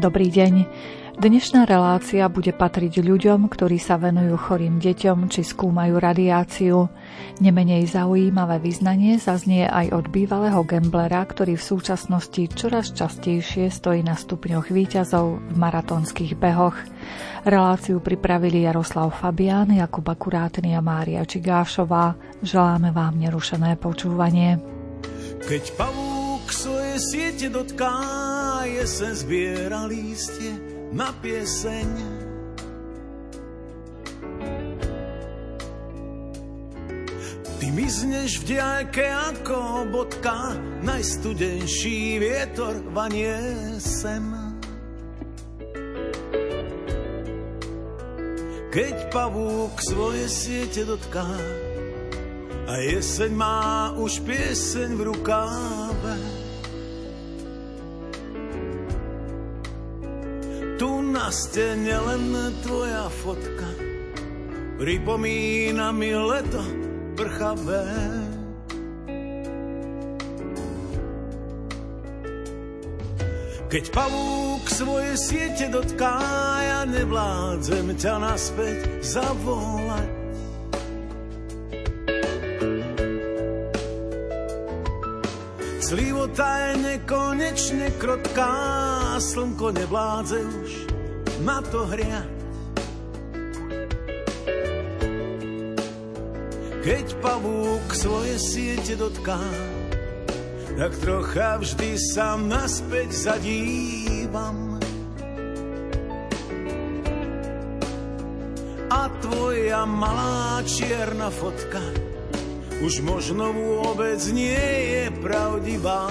Dobrý deň. Dnešná relácia bude patriť ľuďom, ktorí sa venujú chorým deťom či skúmajú radiáciu. Nemenej zaujímavé vyznanie zaznie aj od bývalého gamblera, ktorý v súčasnosti čoraz častejšie stojí na stupňoch výťazov v maratónskych behoch. Reláciu pripravili Jaroslav Fabián, Jakub Akurátny a Mária Čigášová. Želáme vám nerušené počúvanie. Keď svoje siete dotká, jesen zbiera lístie, na pieseň. Ty mizneš v diaľke ako bodka, najstudenší vietor vanie sem. Keď pavúk svoje siete dotká, a jeseň má už pieseň v rukáve. Na stene len tvoja fotka pripomína mi leto prchavé. Keď pavúk svoje siete dotká, ja nevládzem ťa naspäť zavolať. Slivota je nekonečne krotká, slnko nevládze už ma to hria. Keď pavúk svoje siete dotká, tak trocha vždy sa naspäť zadívam. A tvoja malá čierna fotka už možno vôbec nie je pravdivá.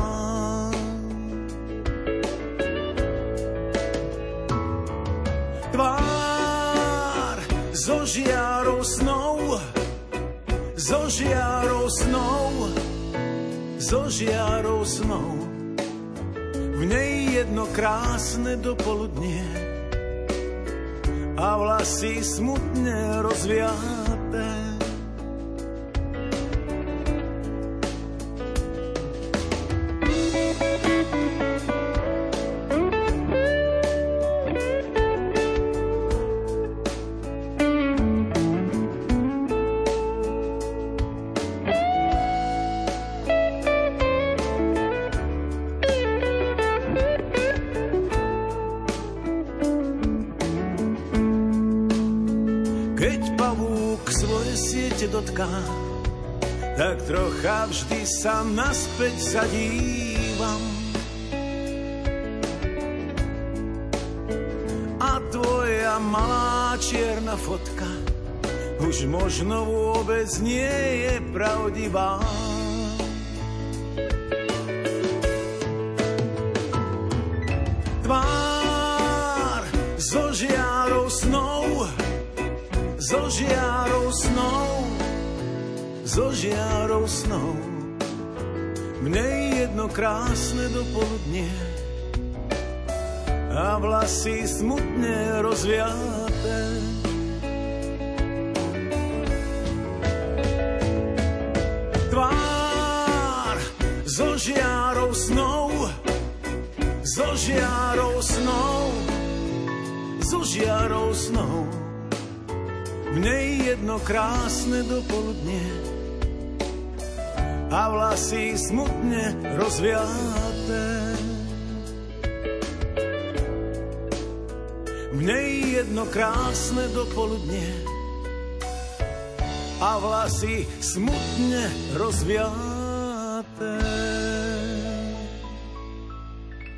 žiarou snou, zo žiarou snou, zo žiarou snou. V nej jedno krásne dopoludnie a vlasy smutne rozviaté. Sa naspäť zadívam. A tvoja malá čierna fotka už možno vôbec nie je pravdivá. Krásne dopoludnie a vlasy smutne rozviaté. Tvár so žiarou snou, so žiarou snou, so žiarou snou. Mne jedno krásne dopoludnie a vlasy smutne rozviaté. V nej jedno krásne dopoludne a vlasy smutne rozviaté.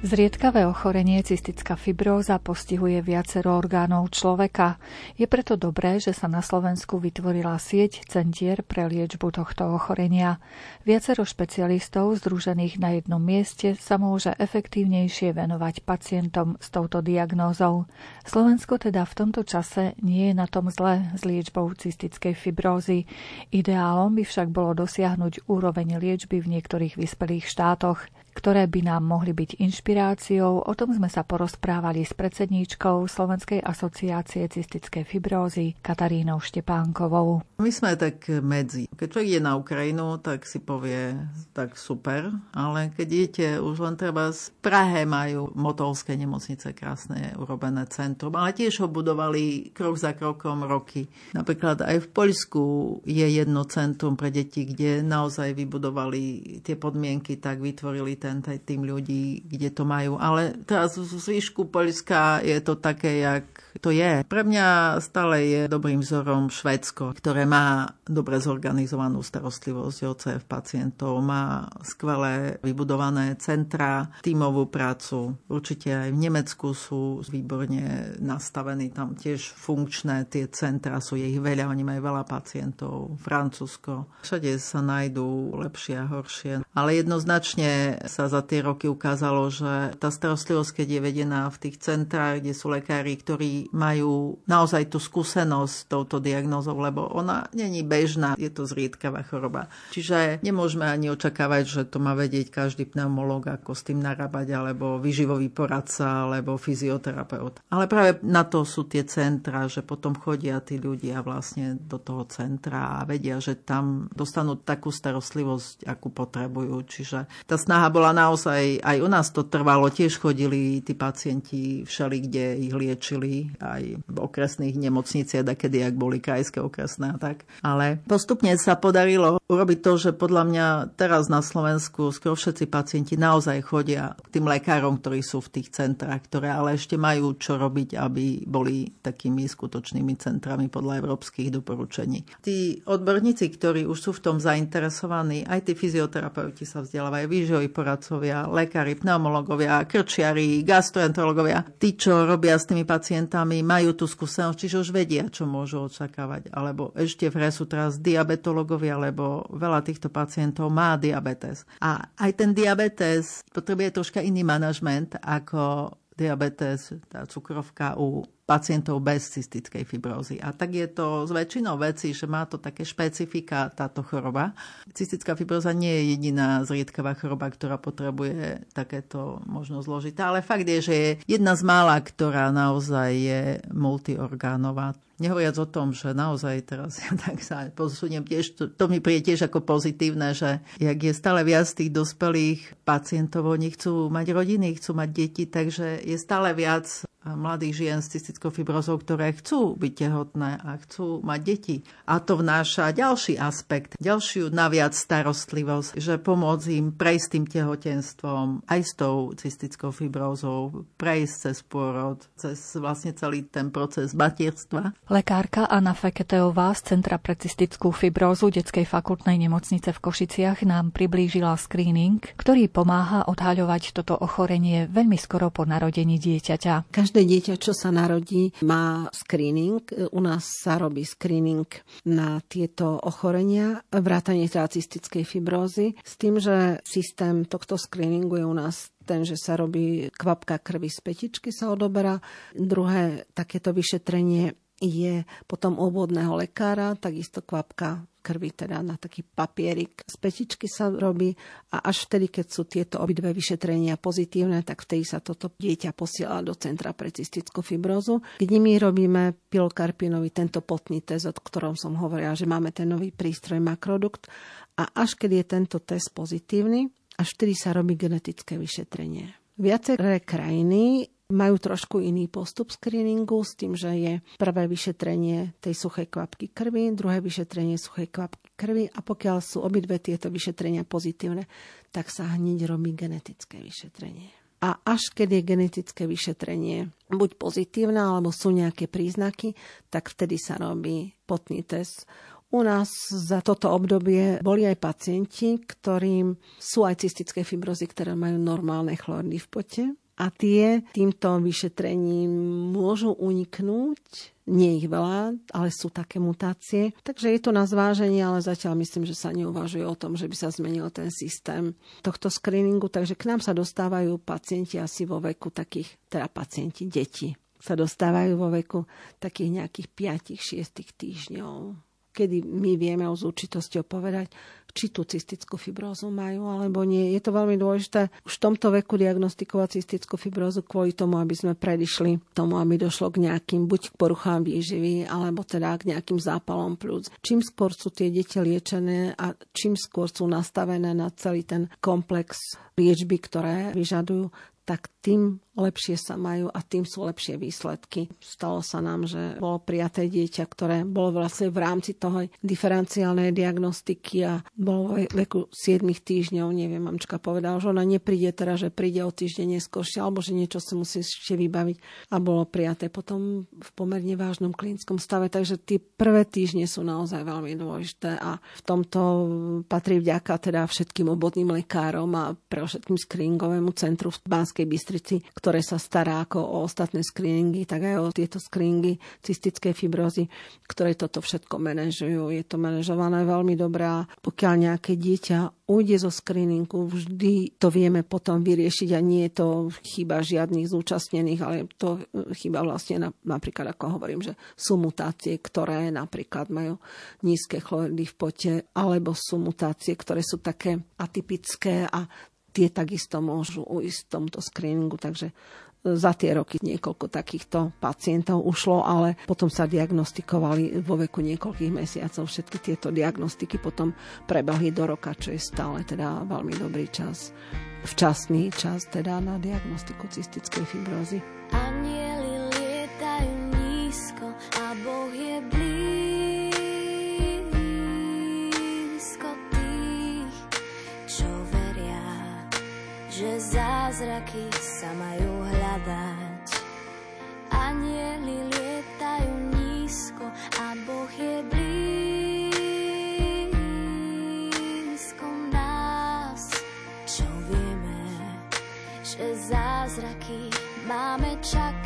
Zriedkavé ochorenie cystická fibróza postihuje viacero orgánov človeka. Je preto dobré, že sa na Slovensku vytvorila sieť centier pre liečbu tohto ochorenia. Viacero špecialistov združených na jednom mieste sa môže efektívnejšie venovať pacientom s touto diagnózou. Slovensko teda v tomto čase nie je na tom zle s liečbou cystickej fibrózy. Ideálom by však bolo dosiahnuť úroveň liečby v niektorých vyspelých štátoch. Ktoré by nám mohli byť inšpiráciou. O tom sme sa porozprávali s predsedníčkou Slovenskej asociácie cystické fibrózy Katarínou Štepánkovou. My sme tak medzi. Keď človek ide na Ukrajinu, tak si povie, tak super, ale keď idete už len treba z Prahe majú motovské nemocnice krásne urobené centrum, ale tiež ho budovali krok za krokom roky. Napríklad aj v Poľsku je jedno centrum pre deti, kde naozaj vybudovali tie podmienky, tak vytvorili ten tým ľudí, kde to majú. Ale teraz v zvyšku Poľska je to také, jak to je. Pre mňa stále je dobrým vzorom Švedsko, ktoré má dobre zorganizovanú starostlivosť OCF pacientov, má skvelé vybudované centra, tímovú prácu. Určite aj v Nemecku sú výborne nastavení, tam tiež funkčné tie centra, sú ich veľa, oni majú veľa pacientov. Francúzsko, všade sa nájdú lepšie a horšie. Ale jednoznačne sa za tie roky ukázalo, že tá starostlivosť, keď je vedená v tých centrách, kde sú lekári, ktorí majú naozaj tú skúsenosť s touto diagnózou, lebo ona není bežná, je to zriedkavá choroba. Čiže nemôžeme ani očakávať, že to má vedieť každý pneumolog, ako s tým narábať, alebo vyživový poradca, alebo fyzioterapeut. Ale práve na to sú tie centra, že potom chodia tí ľudia vlastne do toho centra a vedia, že tam dostanú takú starostlivosť, akú potrebujú. Čiže tá snaha bola naozaj, aj u nás to trvalo, tiež chodili tí pacienti všeli, kde ich liečili aj v okresných nemocniciach, kedy ak boli krajské okresné a tak. Ale postupne sa podarilo urobiť to, že podľa mňa teraz na Slovensku skoro všetci pacienti naozaj chodia k tým lekárom, ktorí sú v tých centrách, ktoré ale ešte majú čo robiť, aby boli takými skutočnými centrami podľa európskych doporučení. Tí odborníci, ktorí už sú v tom zainteresovaní, aj tí fyzioterapeuti sa vzdelávajú, výživoví poradcovia, lekári, pneumologovia, krčiari, gastroenterologovia, tí, čo robia s tými pacientami, pacientami majú tú skúsenosť, čiže už vedia, čo môžu očakávať. Alebo ešte v sú teraz diabetológovia, lebo veľa týchto pacientov má diabetes. A aj ten diabetes potrebuje troška iný manažment ako diabetes, tá cukrovka u pacientov bez cystickej fibrózy. A tak je to s väčšinou veci, že má to také špecifika táto choroba. Cystická fibróza nie je jediná zriedkavá choroba, ktorá potrebuje takéto možno zložitá, ale fakt je, že je jedna z mála, ktorá naozaj je multiorgánová. Nehovoriac o tom, že naozaj teraz ja tak sa posuniem tiež, to, to mi príde tiež ako pozitívne, že jak je stále viac tých dospelých pacientov, oni chcú mať rodiny, chcú mať deti, takže je stále viac mladých žien s cystickou fibrozou, ktoré chcú byť tehotné a chcú mať deti. A to vnáša ďalší aspekt, ďalšiu naviac starostlivosť, že pomôcť im prejsť tým tehotenstvom aj s tou cystickou fibrózou, prejsť cez pôrod, cez vlastne celý ten proces materstva. Lekárka Anna Feketeová z Centra pre cystickú fibrózu Detskej fakultnej nemocnice v Košiciach nám priblížila screening, ktorý pomáha odhaľovať toto ochorenie veľmi skoro po narodení dieťaťa. Každé dieťa, čo sa narodí, má screening. U nás sa robí screening na tieto ochorenia, vrátanie cystickej fibrózy, s tým, že systém tohto screeningu je u nás ten, že sa robí kvapka krvi z petičky sa odoberá. Druhé takéto vyšetrenie je potom obvodného lekára, takisto kvapka krvi, teda na taký papierik z petičky sa robí a až vtedy, keď sú tieto obidve vyšetrenia pozitívne, tak vtedy sa toto dieťa posiela do Centra pre cystickú fibrózu, kde my robíme pilokarpinovi tento potný test, o ktorom som hovorila, že máme ten nový prístroj Makrodukt a až keď je tento test pozitívny, až vtedy sa robí genetické vyšetrenie. Viaceré krajiny majú trošku iný postup screeningu s tým, že je prvé vyšetrenie tej suchej kvapky krvi, druhé vyšetrenie suchej kvapky krvi a pokiaľ sú obidve tieto vyšetrenia pozitívne, tak sa hneď robí genetické vyšetrenie. A až keď je genetické vyšetrenie buď pozitívne, alebo sú nejaké príznaky, tak vtedy sa robí potný test. U nás za toto obdobie boli aj pacienti, ktorým sú aj cystické fibrozy, ktoré majú normálne chlordy v pote a tie týmto vyšetrením môžu uniknúť. Nie ich veľa, ale sú také mutácie. Takže je to na zváženie, ale zatiaľ myslím, že sa neuvažuje o tom, že by sa zmenil ten systém tohto screeningu. Takže k nám sa dostávajú pacienti asi vo veku takých, teda pacienti, deti sa dostávajú vo veku takých nejakých 5-6 týždňov kedy my vieme o zúčitosťou povedať, či tú cystickú fibrózu majú alebo nie. Je to veľmi dôležité už v tomto veku diagnostikovať cystickú fibrózu kvôli tomu, aby sme predišli tomu, aby došlo k nejakým buď k poruchám výživy, alebo teda k nejakým zápalom plúc. Čím skôr sú tie deti liečené a čím skôr sú nastavené na celý ten komplex liečby, ktoré vyžadujú, tak tým lepšie sa majú a tým sú lepšie výsledky. Stalo sa nám, že bolo prijaté dieťa, ktoré bolo vlastne v rámci toho diferenciálnej diagnostiky a bolo v veku 7 týždňov, neviem, mamčka povedala, že ona nepríde teraz, že príde o týždeň neskôršie, alebo že niečo sa musí ešte vybaviť. A bolo prijaté potom v pomerne vážnom klinickom stave, takže tie prvé týždne sú naozaj veľmi dôležité a v tomto patrí vďaka teda všetkým obodným lekárom a pre všetkým screeningovému centru v Banskej Bystrici, ktoré sa stará ako o ostatné screeningy, tak aj o tieto screeningy cystickej fibrózy, ktoré toto všetko manažujú. Je to manažované veľmi dobré pokiaľ nejaké dieťa ujde zo screeningu, vždy to vieme potom vyriešiť a nie je to chyba žiadnych zúčastnených, ale to chyba vlastne na, napríklad, ako hovorím, že sú mutácie, ktoré napríklad majú nízke chloridy v pote, alebo sú mutácie, ktoré sú také atypické a tie takisto môžu ujsť v tomto screeningu, takže e, za tie roky niekoľko takýchto pacientov ušlo, ale potom sa diagnostikovali vo veku niekoľkých mesiacov. Všetky tieto diagnostiky potom prebehli do roka, čo je stále teda veľmi dobrý čas, včasný čas teda na diagnostiku cystickej fibrózy. Anieli lietajú nízko a Boh je že zázraky sa majú hľadať. Anieli lietajú nízko a Boh je blízko nás. Čo vieme, že zázraky máme čakať.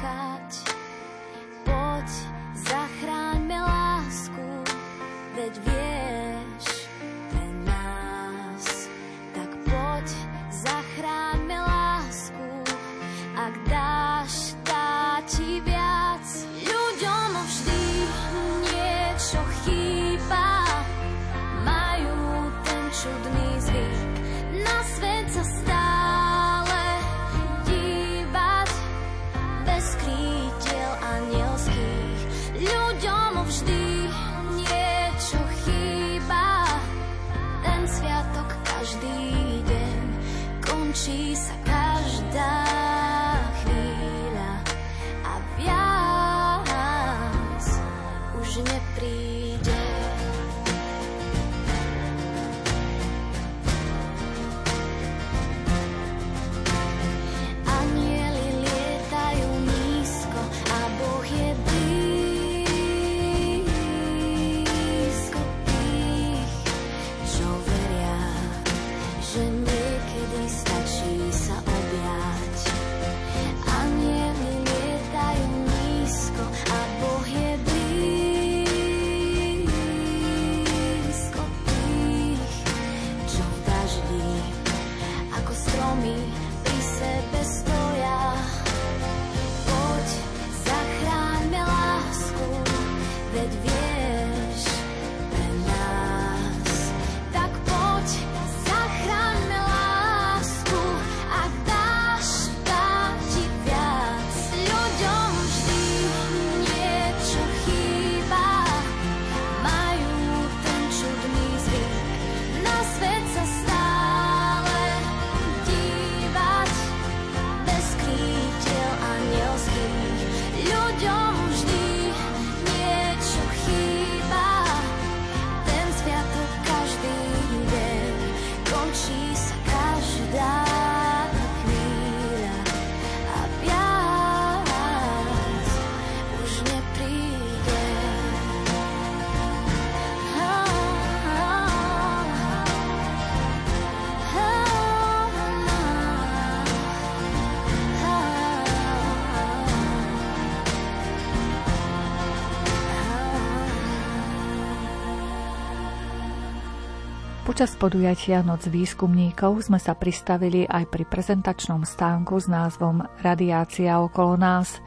Počas podujatia Noc výskumníkov sme sa pristavili aj pri prezentačnom stánku s názvom Radiácia okolo nás.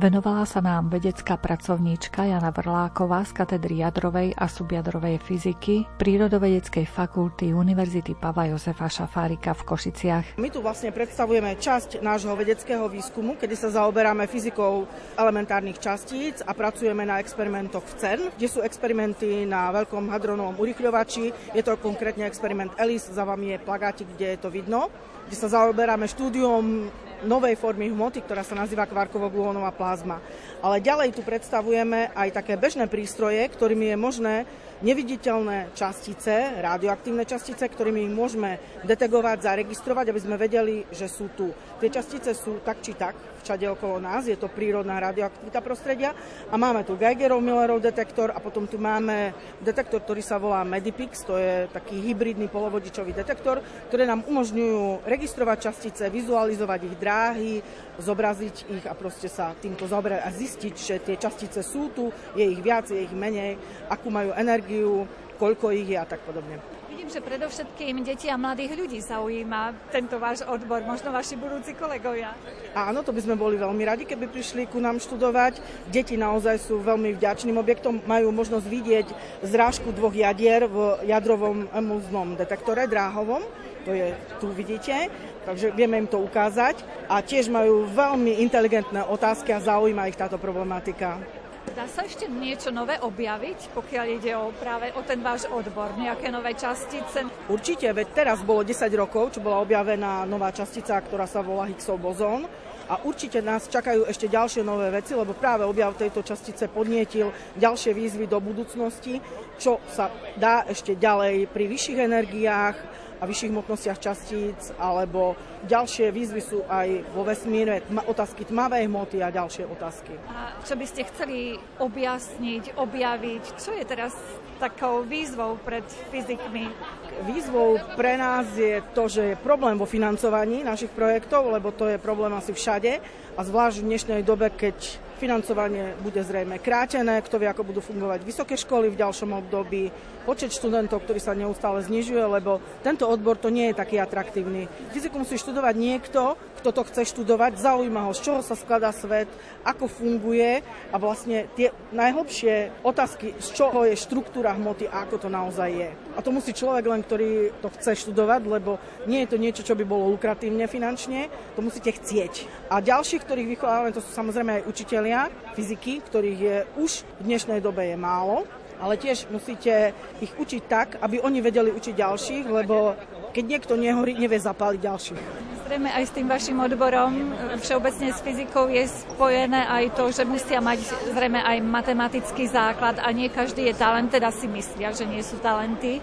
Venovala sa nám vedecká pracovníčka Jana Vrláková z katedry jadrovej a subjadrovej fyziky Prírodovedeckej fakulty Univerzity Pava Jozefa Šafárika v Košiciach. My tu vlastne predstavujeme časť nášho vedeckého výskumu, kedy sa zaoberáme fyzikou elementárnych častíc a pracujeme na experimentoch v CERN, kde sú experimenty na veľkom hadronovom urychľovači. Je to konkrétne experiment ELIS, za vami je plagátik, kde je to vidno kde sa zaoberáme štúdiom novej formy hmoty, ktorá sa nazýva kvarkovo-gluónová plazma. Ale ďalej tu predstavujeme aj také bežné prístroje, ktorými je možné neviditeľné častice, radioaktívne častice, ktorými ich môžeme detegovať, zaregistrovať, aby sme vedeli, že sú tu. Tie častice sú tak či tak všade okolo nás, je to prírodná radioaktivita prostredia a máme tu Geigerov Millerov detektor a potom tu máme detektor, ktorý sa volá Medipix, to je taký hybridný polovodičový detektor, ktoré nám umožňujú registrovať častice, vizualizovať ich dráhy, zobraziť ich a proste sa týmto zaoberať a zistiť, že tie častice sú tu, je ich viac, je ich menej, akú majú energiu, koľko ich je a tak podobne. Vidím, že predovšetkým deti a mladých ľudí zaujíma tento váš odbor, možno vaši budúci kolegovia. Áno, to by sme boli veľmi radi, keby prišli ku nám študovať. Deti naozaj sú veľmi vďačným objektom, majú možnosť vidieť zrážku dvoch jadier v jadrovom emulznom detektore dráhovom, to je tu vidíte, takže vieme im to ukázať a tiež majú veľmi inteligentné otázky a zaujíma ich táto problematika. Dá sa ešte niečo nové objaviť, pokiaľ ide o práve o ten váš odbor, nejaké nové častice? Určite, veď teraz bolo 10 rokov, čo bola objavená nová častica, ktorá sa volá Higgsov bozón a určite nás čakajú ešte ďalšie nové veci, lebo práve objav tejto častice podnietil ďalšie výzvy do budúcnosti, čo sa dá ešte ďalej pri vyšších energiách a vyšších hmotnostiach častíc, alebo ďalšie výzvy sú aj vo vesmíre, otázky tmavej hmoty a ďalšie otázky. A čo by ste chceli objasniť, objaviť? Čo je teraz takou výzvou pred fyzikmi? Výzvou pre nás je to, že je problém vo financovaní našich projektov, lebo to je problém asi všade a zvlášť v dnešnej dobe, keď financovanie bude zrejme krátené, kto vie, ako budú fungovať vysoké školy v ďalšom období, počet študentov, ktorý sa neustále znižuje, lebo tento odbor to nie je taký atraktívny. Fyziku musí študovať niekto, kto to chce študovať, zaujíma ho, z čoho sa skladá svet, ako funguje a vlastne tie najhlbšie otázky, z čoho je štruktúra hmoty a ako to naozaj je. A to musí človek len, ktorý to chce študovať, lebo nie je to niečo, čo by bolo lukratívne finančne, to musíte chcieť. A ďalších, ktorých vychovávame, to sú samozrejme aj učitelia fyziky, ktorých je už v dnešnej dobe je málo, ale tiež musíte ich učiť tak, aby oni vedeli učiť ďalších, lebo keď niekto nehorí, nevie zapáliť ďalších. Zrejme aj s tým vašim odborom, všeobecne s fyzikou je spojené aj to, že musia mať zrejme aj matematický základ a nie každý je talent, teda si myslia, že nie sú talenty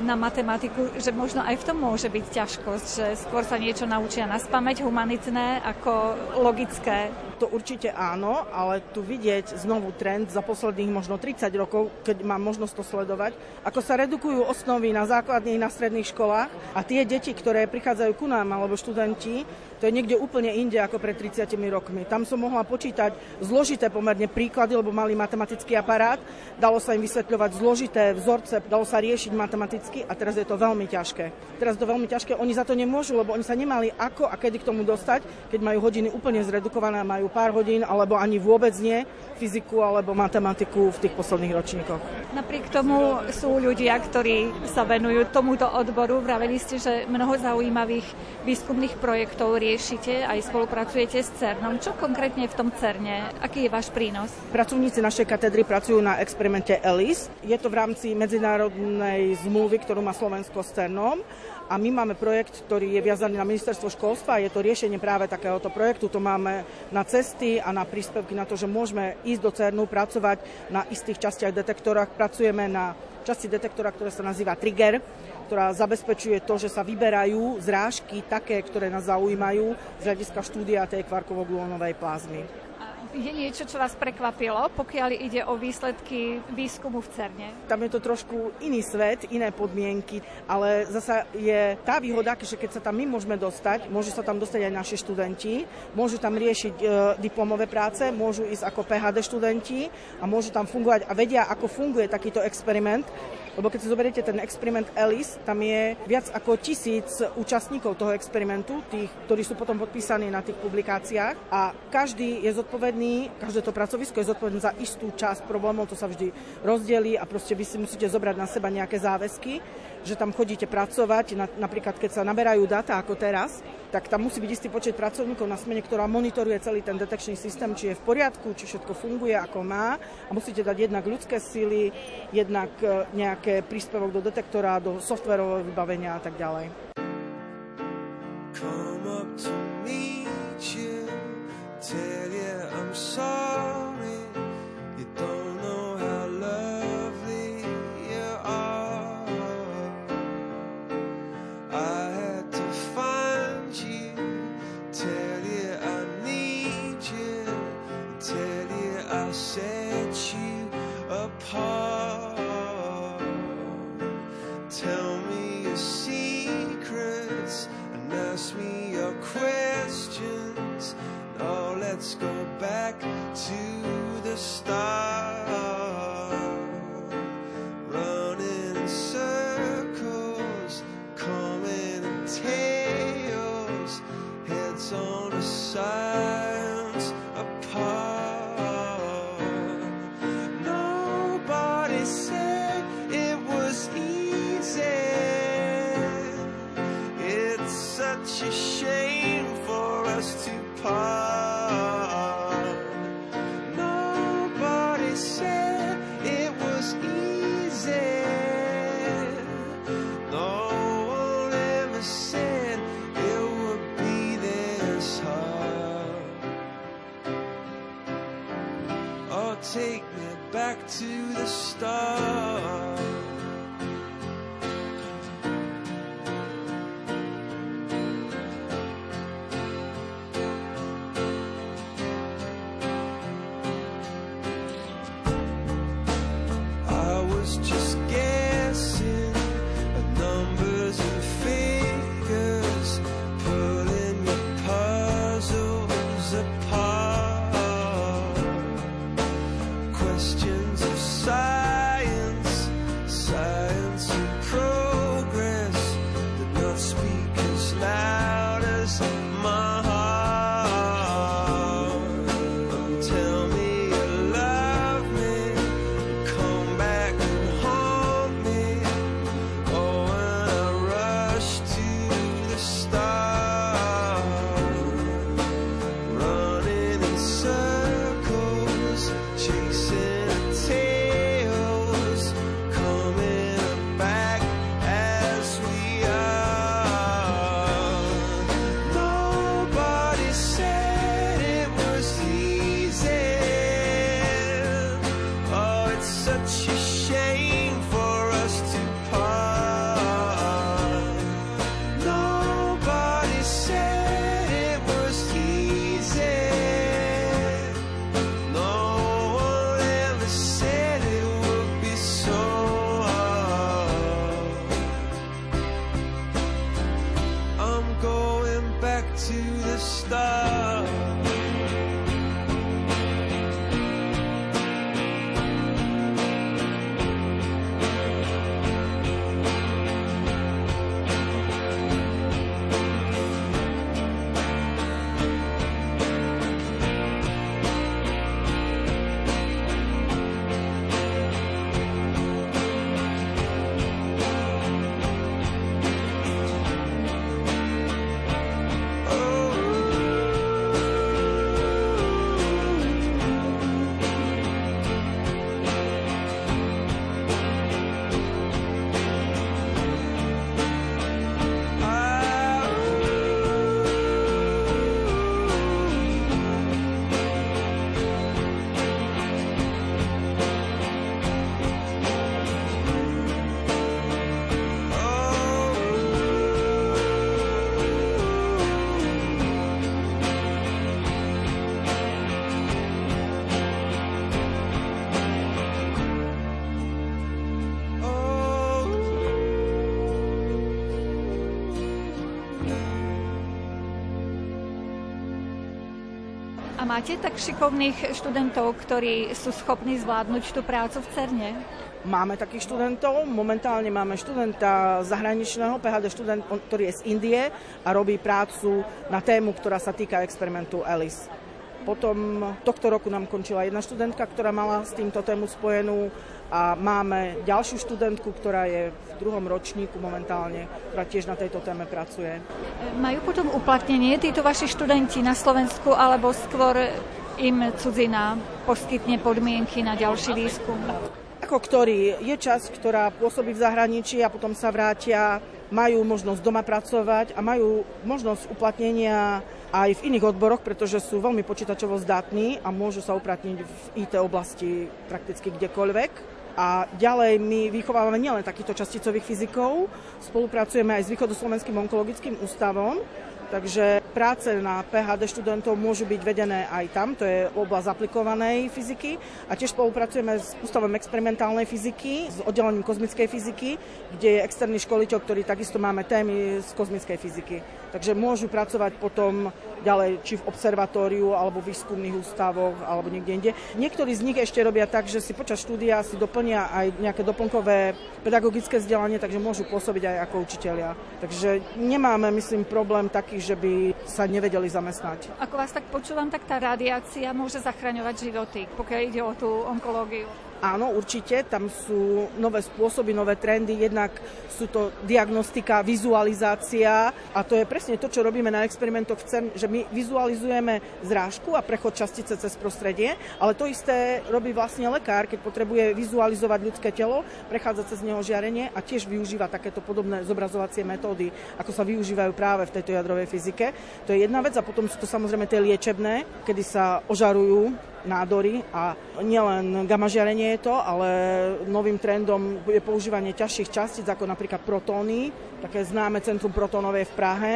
na matematiku, že možno aj v tom môže byť ťažkosť, že skôr sa niečo naučia na spameť humanitné ako logické. To určite áno, ale tu vidieť znovu trend za posledných možno 30 rokov, keď mám možnosť to sledovať, ako sa redukujú osnovy na základných, na stredných školách a tie deti, ktoré prichádzajú ku nám alebo študenti, to je niekde úplne inde ako pred 30 rokmi. Tam som mohla počítať zložité pomerne príklady, lebo mali matematický aparát, dalo sa im vysvetľovať zložité vzorce, dalo sa riešiť matematicky a teraz je to veľmi ťažké. Teraz je to veľmi ťažké, oni za to nemôžu, lebo oni sa nemali ako a kedy k tomu dostať, keď majú hodiny úplne zredukované, majú pár hodín alebo ani vôbec nie fyziku alebo matematiku v tých posledných ročníkoch. Napriek tomu sú ľudia, ktorí sa venujú tomuto odboru. Vraveli ste, že mnoho zaujímavých výskumných projektov riešite, aj spolupracujete s CERNom. Čo konkrétne v tom CERNe? Aký je váš prínos? Pracovníci našej katedry pracujú na experimente ELIS. Je to v rámci medzinárodnej zmluvy, ktorú má Slovensko s CERNom a my máme projekt, ktorý je viazaný na ministerstvo školstva. Je to riešenie práve takéhoto projektu. To máme na cesty a na príspevky na to, že môžeme ísť do CERNu, pracovať na istých častiach detektorách. Pracujeme na časti detektora, ktorá sa nazýva Trigger, ktorá zabezpečuje to, že sa vyberajú zrážky také, ktoré nás zaujímajú z hľadiska štúdia tej kvarkovo-gluónovej plazmy. Je niečo, čo vás prekvapilo, pokiaľ ide o výsledky výskumu v CERNE? Tam je to trošku iný svet, iné podmienky, ale zasa je tá výhoda, že keď sa tam my môžeme dostať, môžu sa tam dostať aj naši študenti, môžu tam riešiť e, diplomové práce, môžu ísť ako PHD študenti a môžu tam fungovať a vedia, ako funguje takýto experiment Lebo keď si zoberiete ten experiment Alice, tam je viac ako tisíc účastníkov toho experimentu, tých, ktorí sú potom podpísaní na tých publikáciách. A každý je zodpovedný, každé to pracovisko je zodpovedné za istú časť problémov, to sa vždy rozdelí a proste vy si musíte zobrať na seba nejaké záväzky že tam chodíte pracovať, na, napríklad keď sa naberajú data ako teraz, tak tam musí byť istý počet pracovníkov na smene, ktorá monitoruje celý ten detekčný systém, či je v poriadku, či všetko funguje ako má a musíte dať jednak ľudské síly, jednak e, nejaké príspevok do detektora, do softverového vybavenia a tak ďalej. Come up to meet you, tell you I'm sorry. set you apart. Tell me your secrets and ask me your questions. Now let's go back to the start. Máte tak šikovných študentov, ktorí sú schopní zvládnuť tú prácu v CERNE? Máme takých študentov. Momentálne máme študenta zahraničného, PHD študent, ktorý je z Indie a robí prácu na tému, ktorá sa týka experimentu ELIS. Potom tohto roku nám končila jedna študentka, ktorá mala s týmto tému spojenú a máme ďalšiu študentku, ktorá je v druhom ročníku momentálne, ktorá tiež na tejto téme pracuje. Majú potom uplatnenie títo vaši študenti na Slovensku alebo skôr im cudzina poskytne podmienky na ďalší výskum? Ako ktorý je časť, ktorá pôsobí v zahraničí a potom sa vrátia, majú možnosť doma pracovať a majú možnosť uplatnenia aj v iných odboroch, pretože sú veľmi počítačovo zdatní a môžu sa uplatniť v IT oblasti prakticky kdekoľvek. A ďalej my vychovávame nielen takýchto časticových fyzikov, spolupracujeme aj s Východoslovenským onkologickým ústavom, Takže práce na PHD študentov môžu byť vedené aj tam, to je oblasť aplikovanej fyziky a tiež spolupracujeme s Ústavom experimentálnej fyziky, s oddelením kozmickej fyziky, kde je externý školiteľ, ktorý takisto máme témy z kozmickej fyziky. Takže môžu pracovať potom ďalej, či v observatóriu, alebo v výskumných ústavoch, alebo niekde inde. Niektorí z nich ešte robia tak, že si počas štúdia si doplnia aj nejaké doplnkové pedagogické vzdelanie, takže môžu pôsobiť aj ako učitelia. Takže nemáme, myslím, problém taký, že by sa nevedeli zamestnať. Ako vás tak počúvam, tak tá radiácia môže zachraňovať životy, pokiaľ ide o tú onkológiu. Áno, určite, tam sú nové spôsoby, nové trendy, jednak sú to diagnostika, vizualizácia. A to je presne to, čo robíme na experimentoch. CERN, že my vizualizujeme zrážku a prechod častice cez prostredie, ale to isté robí vlastne lekár, keď potrebuje vizualizovať ľudské telo, prechádza cez neho žiarenie a tiež využíva takéto podobné zobrazovacie metódy, ako sa využívajú práve v tejto jadrovej fyzike. To je jedna vec. A potom sú to samozrejme tie liečebné, kedy sa ožarujú nádory a nielen gamma žiarenie je to, ale novým trendom je používanie ťažších častíc, ako napríklad protóny, také známe centrum protónové v Prahe.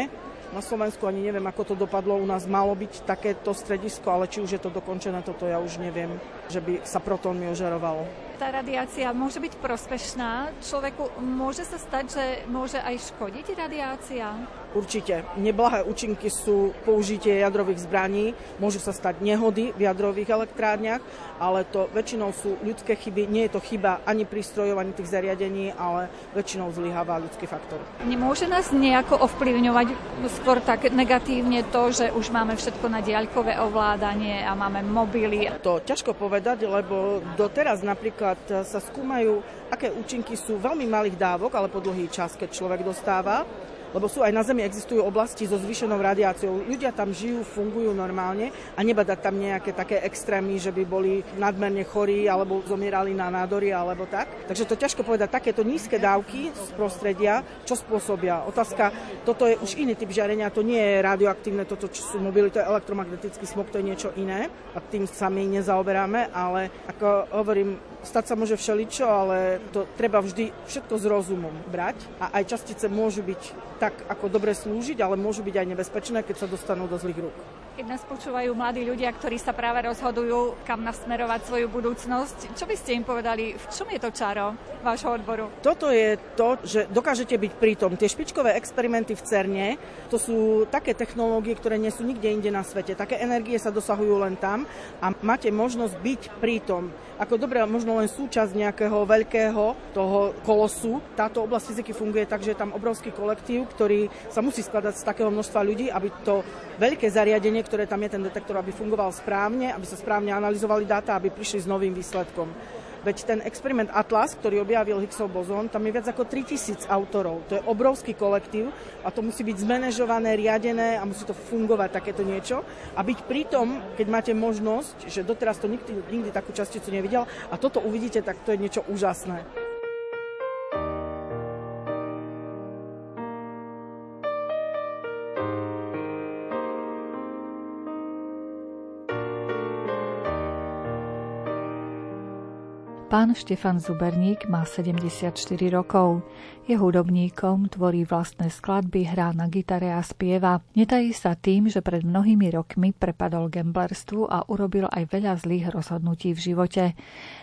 Na Slovensku ani neviem, ako to dopadlo. U nás malo byť takéto stredisko, ale či už je to dokončené, toto ja už neviem, že by sa protónmi ožarovalo tá radiácia môže byť prospešná. Človeku môže sa stať, že môže aj škodiť radiácia? Určite. Neblahé účinky sú použitie jadrových zbraní, môžu sa stať nehody v jadrových elektrárniach, ale to väčšinou sú ľudské chyby. Nie je to chyba ani prístrojov, ani tých zariadení, ale väčšinou zlyháva ľudský faktor. Nemôže nás nejako ovplyvňovať skôr tak negatívne to, že už máme všetko na diaľkové ovládanie a máme mobily? To ťažko povedať, lebo doteraz napríklad sa skúmajú, aké účinky sú veľmi malých dávok, ale po dlhý čas, keď človek dostáva lebo sú aj na Zemi existujú oblasti so zvýšenou radiáciou. Ľudia tam žijú, fungujú normálne a nebadať tam nejaké také extrémy, že by boli nadmerne chorí alebo zomierali na nádory alebo tak. Takže to ťažko povedať, takéto nízke dávky z prostredia, čo spôsobia. Otázka, toto je už iný typ žiarenia, to nie je radioaktívne, toto čo sú mobily, to je elektromagnetický smog, to je niečo iné a tým sa my nezaoberáme, ale ako hovorím, stať sa môže všeličo, ale to treba vždy všetko s rozumom brať a aj častice môžu byť tak ako dobre slúžiť, ale môžu byť aj nebezpečné, keď sa dostanú do zlých rúk. Keď nás počúvajú mladí ľudia, ktorí sa práve rozhodujú, kam nasmerovať svoju budúcnosť, čo by ste im povedali, v čom je to čaro vášho odboru? Toto je to, že dokážete byť prítom. Tie špičkové experimenty v CERNE, to sú také technológie, ktoré nie sú nikde inde na svete. Také energie sa dosahujú len tam a máte možnosť byť prítom. Ako dobre, možno len súčasť nejakého veľkého toho kolosu. Táto oblasť fyziky funguje tak, že je tam obrovský kolektív, ktorý sa musí skladať z takého množstva ľudí, aby to veľké zariadenie, ktoré tam je ten detektor, aby fungoval správne, aby sa správne analyzovali dáta, aby prišli s novým výsledkom. Veď ten experiment Atlas, ktorý objavil Higgsov bozón, tam je viac ako 3000 autorov. To je obrovský kolektív a to musí byť zmanéžované, riadené a musí to fungovať takéto niečo. A byť pritom, keď máte možnosť, že doteraz to nikdy, nikdy takú časticu nevidel a toto uvidíte, tak to je niečo úžasné. Pán Štefan Zuberník má 74 rokov. Je hudobníkom, tvorí vlastné skladby, hrá na gitare a spieva. Netají sa tým, že pred mnohými rokmi prepadol gamblerstvu a urobil aj veľa zlých rozhodnutí v živote.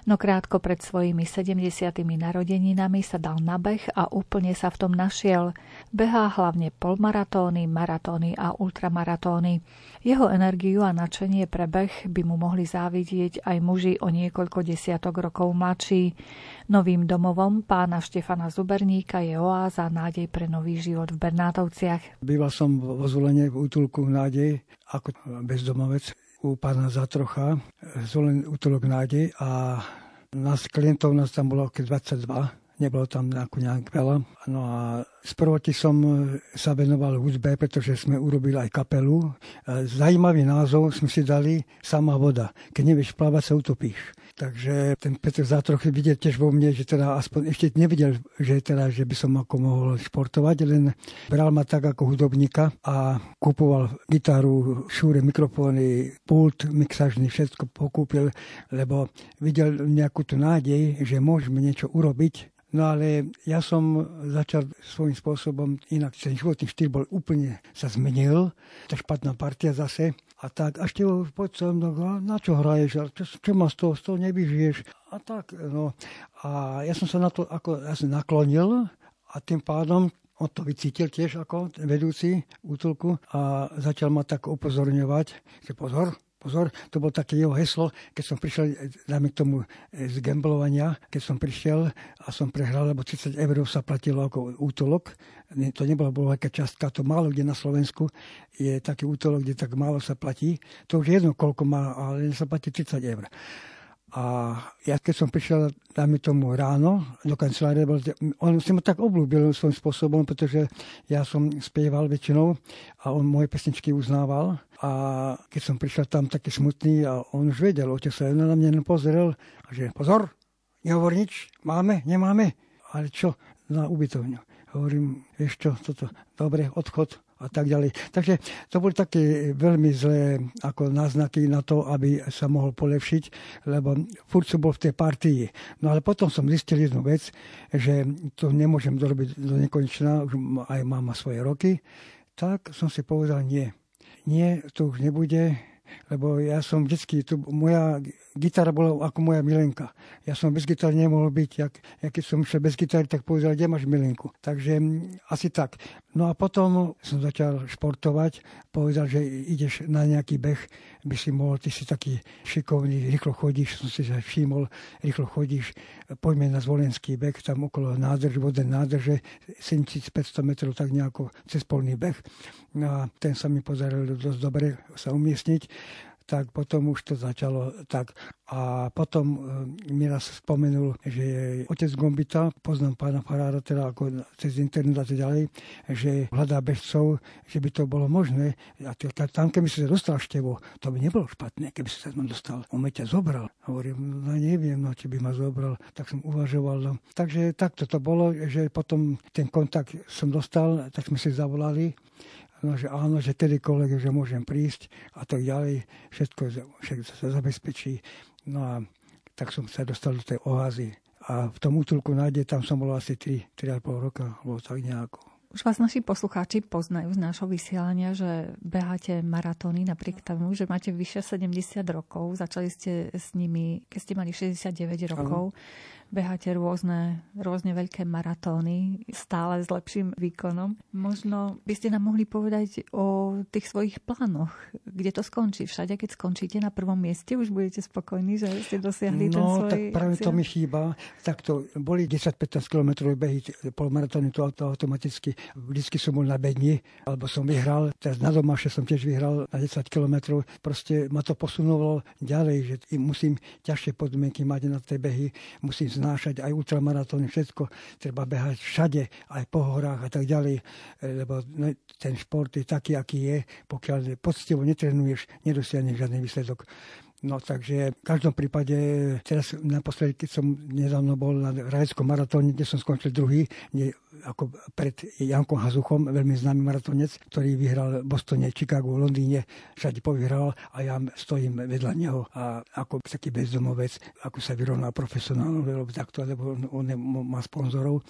No krátko pred svojimi 70. narodeninami sa dal na beh a úplne sa v tom našiel. Behá hlavne polmaratóny, maratóny a ultramaratóny. Jeho energiu a nadšenie pre beh by mu mohli závidieť aj muži o niekoľko desiatok rokov mladší. Novým domovom pána Štefana Zuberníka je oáza nádej pre nový život v Bernátovciach. Býval som vo zvolenie v útulku nádej ako bezdomovec u pána Zatrocha, zvolen útulok nádej a nás klientov nás tam bolo 22 nebolo tam nejak veľa. No a z prvoti som sa venoval hudbe, pretože sme urobili aj kapelu. Zajímavý názov sme si dali Sama voda. Keď nevieš plávať, sa utopíš. Takže ten Petr Zátrochy vidieť tiež vo mne, že teda aspoň ešte nevidel, že, teda, že by som ako mohol športovať, len bral ma tak ako hudobníka a kupoval gitaru, šúre, mikrofóny, pult mixažný, všetko pokúpil, lebo videl nejakú tú nádej, že môžeme niečo urobiť No ale ja som začal svojím spôsobom inak. Ten životný štýl bol úplne sa zmenil. Tá špatná partia zase. A tak, až ty poď som, no, na čo hraješ, čo, čo ma z toho, z toho nevyžiješ. A tak, no. A ja som sa na to ako, ja som naklonil a tým pádom on to vycítil tiež ako vedúci útulku a začal ma tak upozorňovať, že pozor, Pozor, to bolo také jeho heslo, keď som prišiel, dáme k tomu e, z gamblovania, keď som prišiel a som prehral, lebo 30 eur sa platilo ako útolok. To nebola veľká častka, to málo kde na Slovensku je taký útolok, kde tak málo sa platí. To už je jedno, koľko má, ale sa platí 30 eur. A ja keď som prišiel, dáme tomu ráno do kancelárie, on si ma tak oblúbil svojím spôsobom, pretože ja som spieval väčšinou a on moje pesničky uznával. A keď som prišiel tam taký smutný a on už vedel, otec sa na mňa pozrel a že pozor, nehovor nič, máme, nemáme, ale čo, na ubytovňu. Hovorím, vieš čo, toto, dobre, odchod, a tak ďalej. Takže to boli také veľmi zlé ako náznaky na to, aby sa mohol polepšiť, lebo furt som bol v tej partii. No ale potom som zistil jednu vec, že to nemôžem dorobiť do nekonečna, už aj mám svoje roky, tak som si povedal nie. Nie, to už nebude, lebo ja som vždycky, tu, moja gitara bola ako moja milenka. Ja som bez gitary nemohol byť, jak, jak keď som šiel bez gitary, tak povedal, kde máš milenku. Takže asi tak. No a potom som začal športovať, povedal, že ideš na nejaký beh, by si mohol, ty si taký šikovný, rýchlo chodíš, som si všimol, rýchlo chodíš, poďme na zvolenský beh, tam okolo nádrž, vodné nádrže, 7500 metrov, tak nejako cez polný beh. No a ten sa mi pozeral dosť dobre sa umiestniť tak potom už to začalo tak. A potom e, mi raz spomenul, že otec Gombita, poznám pána Farára teda ako cez internet a tak ďalej, že hľadá bežcov, že by to bolo možné. A tam, keby si sa dostal števo, to by nebolo špatné, keby si sa tam dostal. On ma ťa zobral. Hovorím, no neviem, no, či by ma zobral. Tak som uvažoval. No. Takže takto to bolo, že potom ten kontakt som dostal, tak sme si zavolali No, že áno, že kedykoľvek, že môžem prísť a tak ďalej, všetko, všetko sa zabezpečí. No a tak som sa dostal do tej oázy. A v tom útulku nájde, tam som bol asi 3, 3,5 roka, alebo tak nejako. Už vás naši poslucháči poznajú z nášho vysielania, že beháte maratóny napriek tomu, že máte vyše 70 rokov. Začali ste s nimi, keď ste mali 69 rokov. Ano beháte rôzne, rôzne veľké maratóny, stále s lepším výkonom. Možno by ste nám mohli povedať o tých svojich plánoch, kde to skončí. Všade, keď skončíte na prvom mieste, už budete spokojní, že ste dosiahli no, ten svoj tak práve cieľ? to mi chýba. to boli 10-15 km behy, polmaratóny, to, to automaticky. Vždycky som bol na bedni, alebo som vyhral. Teraz na domaše som tiež vyhral na 10 km. Proste ma to posunulo ďalej, že musím ťažšie podmienky mať na tej behy, musím znášať aj ultramaratóny, všetko. Treba behať všade, aj po horách a tak ďalej, e, lebo ten šport je taký, aký je. Pokiaľ poctivo netrenuješ, nedosiahneš žiadny výsledok. No takže v každom prípade, teraz naposledy, keď som nedávno bol na rajeckom maratóne, kde som skončil druhý, nie, ako pred Jankom Hazuchom, veľmi známy maratónec, ktorý vyhral v Bostone, Chicago, Londýne, všade povyhral a ja stojím vedľa neho. A ako taký bezdomovec, ako sa vyrovná profesionálne, takto, lebo on, on má sponzorov.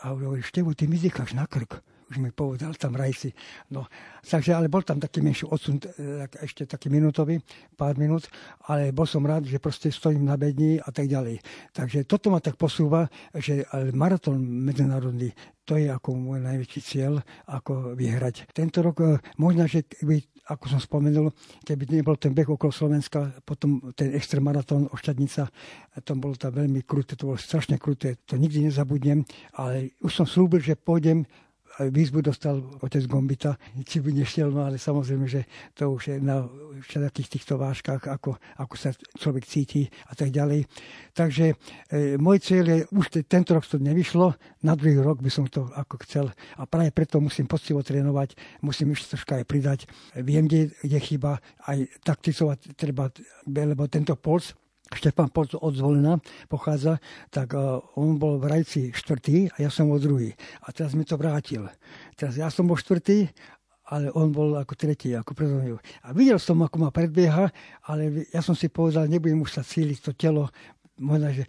A hovorí, Števo, ty mi na krk už mi povedal tam rajci. No, takže, ale bol tam taký menší odsun, e, ešte taký minútový, pár minút, ale bol som rád, že proste stojím na bedni a tak ďalej. Takže toto ma tak posúva, že maratón medzinárodný, to je ako môj najväčší cieľ, ako vyhrať. Tento rok, e, možno, že keby, ako som spomenul, keby nebol ten beh okolo Slovenska, potom ten extramaratón Ošťadnica, to bolo tam veľmi kruté, to bolo strašne kruté, to nikdy nezabudnem, ale už som slúbil, že pôjdem výzvu dostal otec Gombita, či by nešiel, no ale samozrejme, že to už je na všetkých týchto váškach, ako, ako sa človek cíti a tak ďalej. Takže e, môj cieľ je, už te, tento rok to nevyšlo, na druhý rok by som to ako chcel a práve preto musím poctivo trénovať, musím ešte troška aj pridať. Viem, kde je chyba, aj taktizovať treba, lebo tento polc Štefan od Zvolena pochádza, tak uh, on bol v rajci štvrtý a ja som bol druhý. A teraz mi to vrátil. Teraz ja som bol štvrtý, ale on bol ako tretí, ako mňou. A videl som, ako ma predbieha, ale ja som si povedal, nebudem už sa cíliť to telo, možno, že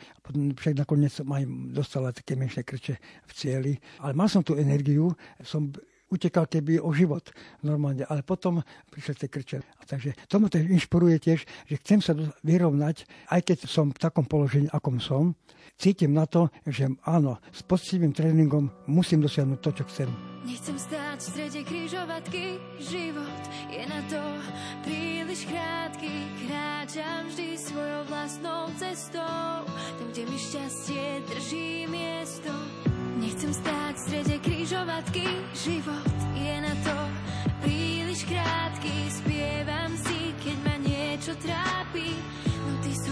však nakoniec som aj dostala také menšie krče v cieli. Ale mal som tú energiu, som utekal keby o život normálne, ale potom prišli tie krče. A takže to ma tež inšpiruje tiež, že chcem sa vyrovnať, aj keď som v takom položení, akom som, cítim na to, že áno, s poctivým tréningom musím dosiahnuť to, čo chcem. Nechcem stáť v strede križovatky, život je na to príliš krátky. Kráčam vždy svojou vlastnou cestou, tam, kde mi šťastie drží miesto. Nechcem stáť v strede križovatky, život je na to príliš krátky. Spievam si, keď ma niečo trápi, no ty sú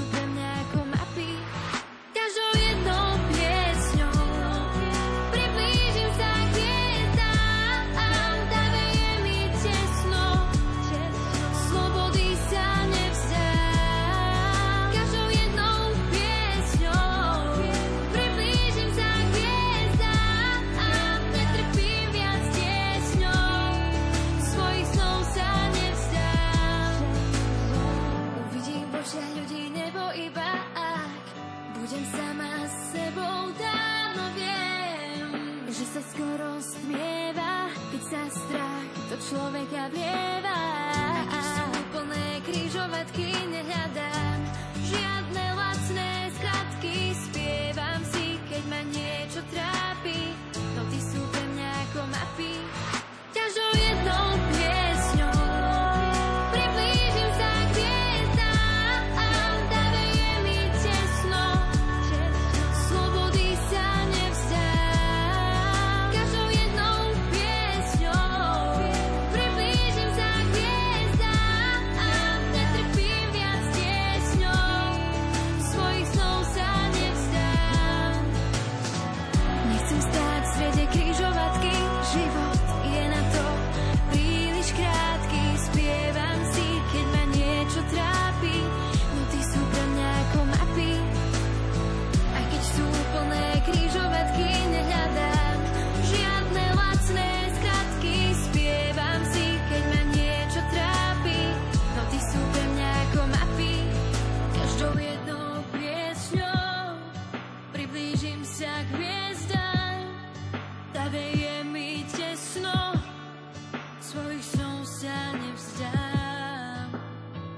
človeka vlieva. Keď sú plné krížovatky, nehľadám žiadne lacné skratky. Spievam si, keď ma niečo trápi, no ty sú pre mňa ako mapy. Každou jednou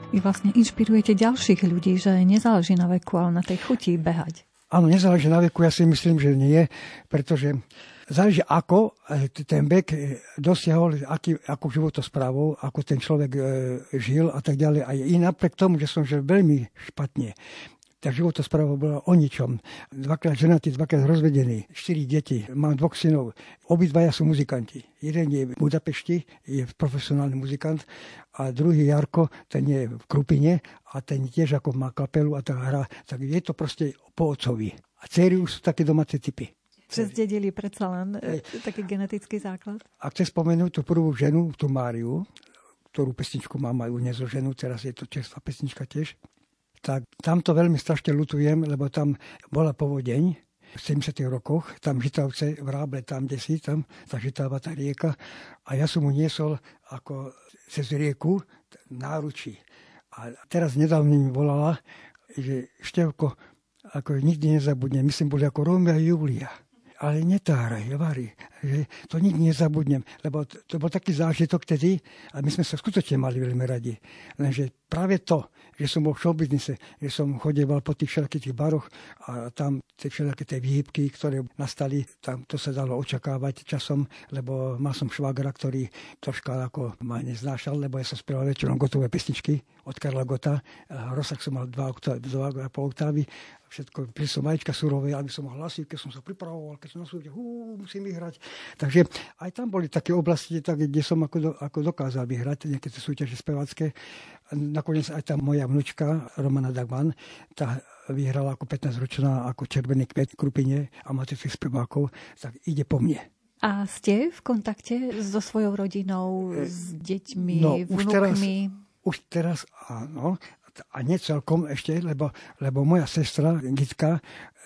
Vy vlastne inšpirujete ďalších ľudí, že nezáleží na veku, ale na tej chuti behať. Áno, nezáleží na veku, ja si myslím, že nie, pretože záleží ako e, ten vek e, dosiahol, aký, ako životosprávou, ako ten človek e, žil a tak ďalej. A i napriek tomu, že som žil veľmi špatne, tá životospráva bola o ničom. Dvakrát ženatý, dvakrát rozvedený, štyri deti, mám dvoch synov. Obidvaja sú muzikanti. Jeden je v Budapešti, je profesionálny muzikant a druhý Jarko, ten je v Krupine a ten tiež ako má kapelu a tak hrá. Tak je to proste po otcovi. A céry už sú také domáce typy. Že zdedili predsa len e, taký genetický základ. A chcem spomenúť tú prvú ženu, tú Máriu, ktorú pesničku mám aj nezloženú, teraz je to čerstvá pesnička tiež. Tak tam to veľmi strašne lutujem, lebo tam bola povodeň v 70. rokoch, tam Žitavce, v Ráble, tam, kde si, tam tá Žitava, tá rieka. A ja som mu niesol ako cez rieku náručí. A teraz nedávno mi volala, že Števko, ako nikdy nezabudnem, myslím, boli ako Rómia a Julia ale netáraj, vari, že to nikdy nezabudnem, lebo to, to bol taký zážitok tedy a my sme sa skutočne mali veľmi radi. Lenže práve to, že som bol v showbiznise, že som chodeval po tých všetkých tých baroch a tam tie všetky tie výhybky, ktoré nastali, tam to sa dalo očakávať časom, lebo mal som švagra, ktorý troška ako ma neznášal, lebo ja som spieval väčšinou gotové pesničky od Karla Gota. Rozsah som mal dva, oktávy, všetko, pri som vajíčka surové, aby som mohol hlasiť, keď som sa pripravoval, keď som na súde, hú, musím vyhrať. Takže aj tam boli také oblasti, tak, kde som ako, do, ako dokázal vyhrať nejaké súťaže spevacké. Nakoniec aj tá moja vnúčka, Romana Dagman, tá vyhrala ako 15-ročná ako Červený kvet Krupine amatérských spevákov, tak ide po mne. A ste v kontakte so svojou rodinou, s deťmi, no, vnúkmi? Už teraz, už teraz áno a nie celkom ešte, lebo, lebo moja sestra Gitka,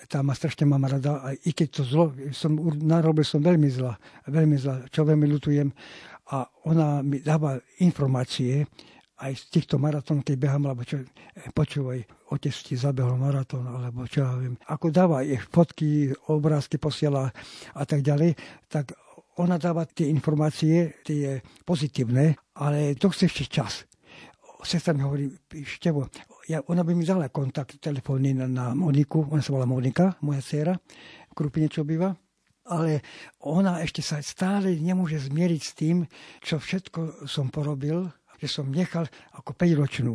tá ma strašne mám rada, a i keď to zlo, som, narobil som veľmi zla, veľmi zla, čo veľmi lutujem. A ona mi dáva informácie, aj z týchto maratón, keď behám, alebo čo, počúvaj, otec ti zabehol maratón, alebo čo ja viem. Ako dáva ich fotky, obrázky posiela a tak ďalej, tak ona dáva tie informácie, tie pozitívne, ale to chce ešte čas sestra mi hovorí, Števo, ja, ona by mi dala kontakt telefónny na, na Moniku, ona sa volá Monika, moja dcera, Krupine, čo býva, ale ona ešte sa stále nemôže zmieriť s tým, čo všetko som porobil, že som nechal ako 5-ročnú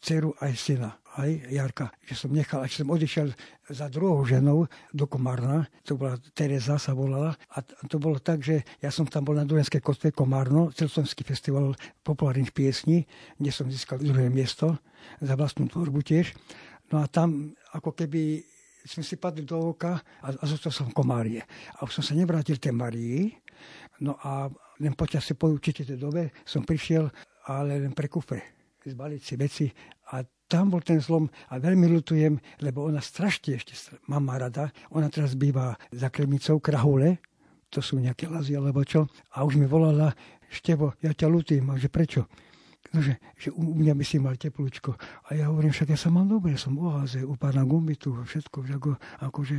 dceru aj syna aj Jarka, že som nechal, až som odišiel za druhou ženou do Komárna, to bola Teresa sa volala, a to bolo tak, že ja som tam bol na Durenskej kostve Komárno, celoslovenský festival populárnych piesní, kde som získal druhé miesto za vlastnú tvorbu tiež. No a tam ako keby sme si padli do oka a, a zostal som Komárie. A už som sa nevrátil tej Marii, no a len počasie po určitej dobe som prišiel, ale len pre kufre zbaliť si veci a tam bol ten zlom a veľmi lutujem, lebo ona strašne ešte má rada. Ona teraz býva za Kremicou, Krahule, to sú nejaké lazy alebo čo. A už mi volala, Števo, ja ťa lutujem. A že prečo? No, že, že u mňa by si mal teplúčko. A ja hovorím, však ja sa mám dobre, som v oáze, u pána Gumbitu, všetko, ako, akože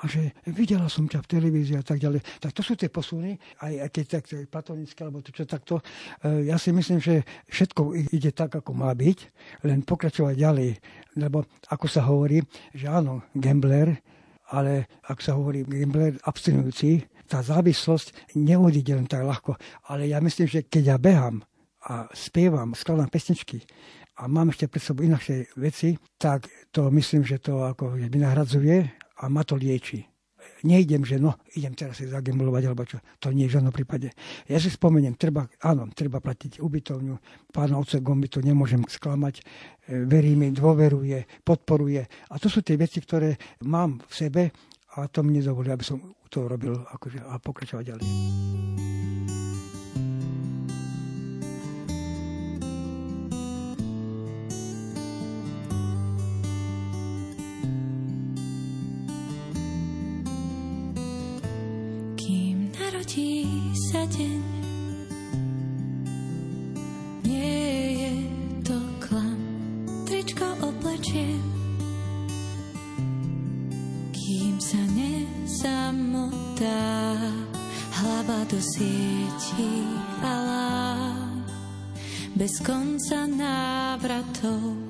a že videla som ťa v televízii a tak ďalej. Tak to sú tie posuny, aj, aj keď tak platonické, alebo to čo takto. E, ja si myslím, že všetko ide tak, ako má byť, len pokračovať ďalej. Lebo ako sa hovorí, že áno, gambler, ale ak sa hovorí gambler abstinujúci, tá závislosť neodíde len tak ľahko. Ale ja myslím, že keď ja behám a spievam, skladám pesničky, a mám ešte pred sebou inakšie veci, tak to myslím, že to ako vynahradzuje a ma to lieči. Nejdem, že no, idem teraz si zagemblovať, alebo čo. To nie je v žiadnom prípade. Ja si spomeniem, treba, áno, treba platiť ubytovňu. Pána oce Gomby to nemôžem sklamať. E, verí mi, dôveruje, podporuje. A to sú tie veci, ktoré mám v sebe a to mi nedovolí, aby som to robil akože, a pokračovať ďalej. Návratov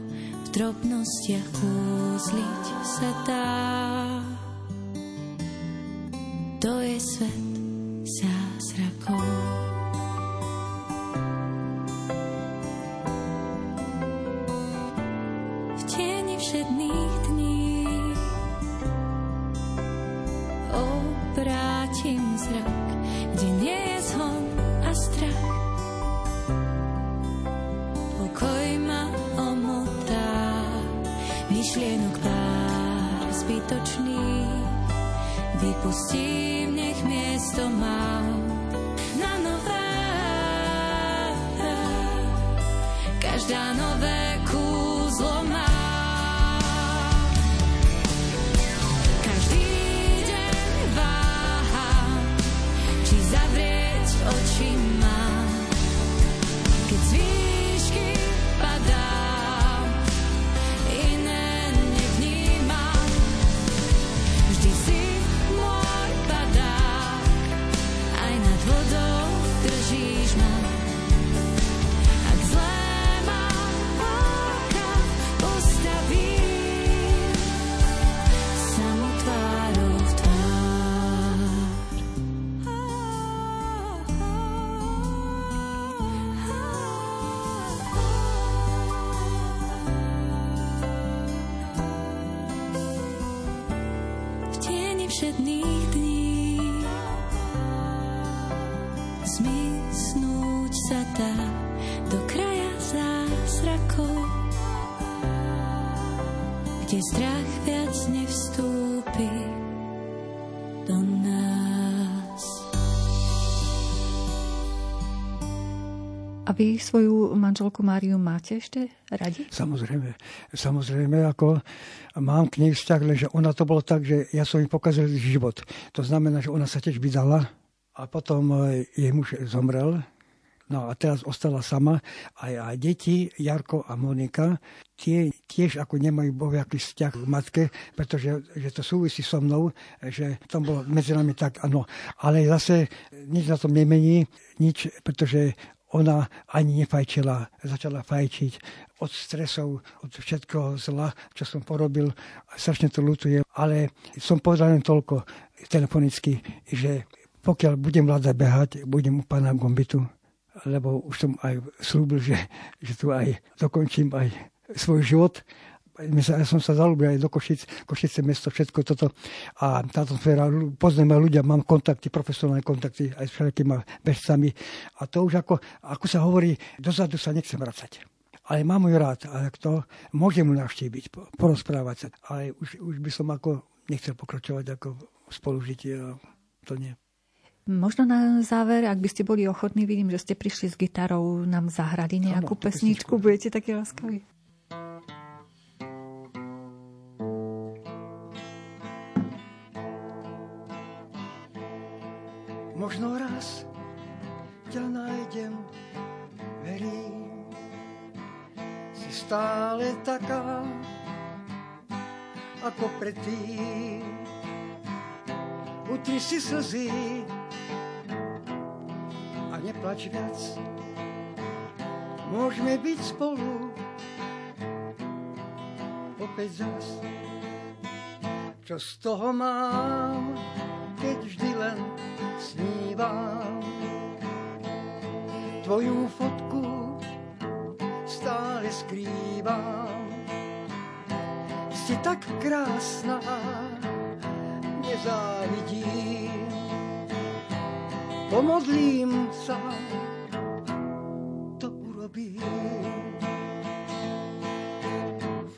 v drobnostiach kúzliť sa dá. Vy svoju manželku Máriu máte ešte radi? Samozrejme. Samozrejme, ako mám k nej vzťah, že ona to bolo tak, že ja som jej pokazil život. To znamená, že ona sa tiež vydala a potom jej muž zomrel. No a teraz ostala sama. A, a deti, Jarko a Monika, tie tiež ako nemajú bohviaký vzťah k matke, pretože že to súvisí so mnou, že to bolo medzi nami tak, áno. Ale zase nič na tom nemení, nič, pretože ona ani nefajčila, začala fajčiť od stresov, od všetkého zla, čo som porobil. Strašne to lutujem, ale som povedal len toľko telefonicky, že pokiaľ budem vládať behať, budem u pána Gombitu, lebo už som aj slúbil, že, že tu aj dokončím aj svoj život ja som sa zalúbil aj do Košic, Košice mesto, všetko toto. A táto sféra, poznám ľudia, mám kontakty, profesionálne kontakty aj s všetkými bežcami. A to už ako, ako sa hovorí, dozadu sa nechcem vracať. Ale mám ju rád, ale to môžem mu navštíviť, porozprávať sa. Ale už, už by som ako nechcel pokračovať ako spolužitie. To nie. Možno na záver, ak by ste boli ochotní, vidím, že ste prišli s gitarou, nám zahrali nejakú ano, pesničku. pesničku. Budete taký láskavý? Možno raz ťa nájdem, verím, si stále taká, ako predtým. Utri si slzy a neplač viac. Môžeme byť spolu opäť zas. Čo z toho mám, keď vždy len snívam. Tvoju fotku stále skrývam. Si tak krásna, nezávidím. Pomodlím sa, to urobím.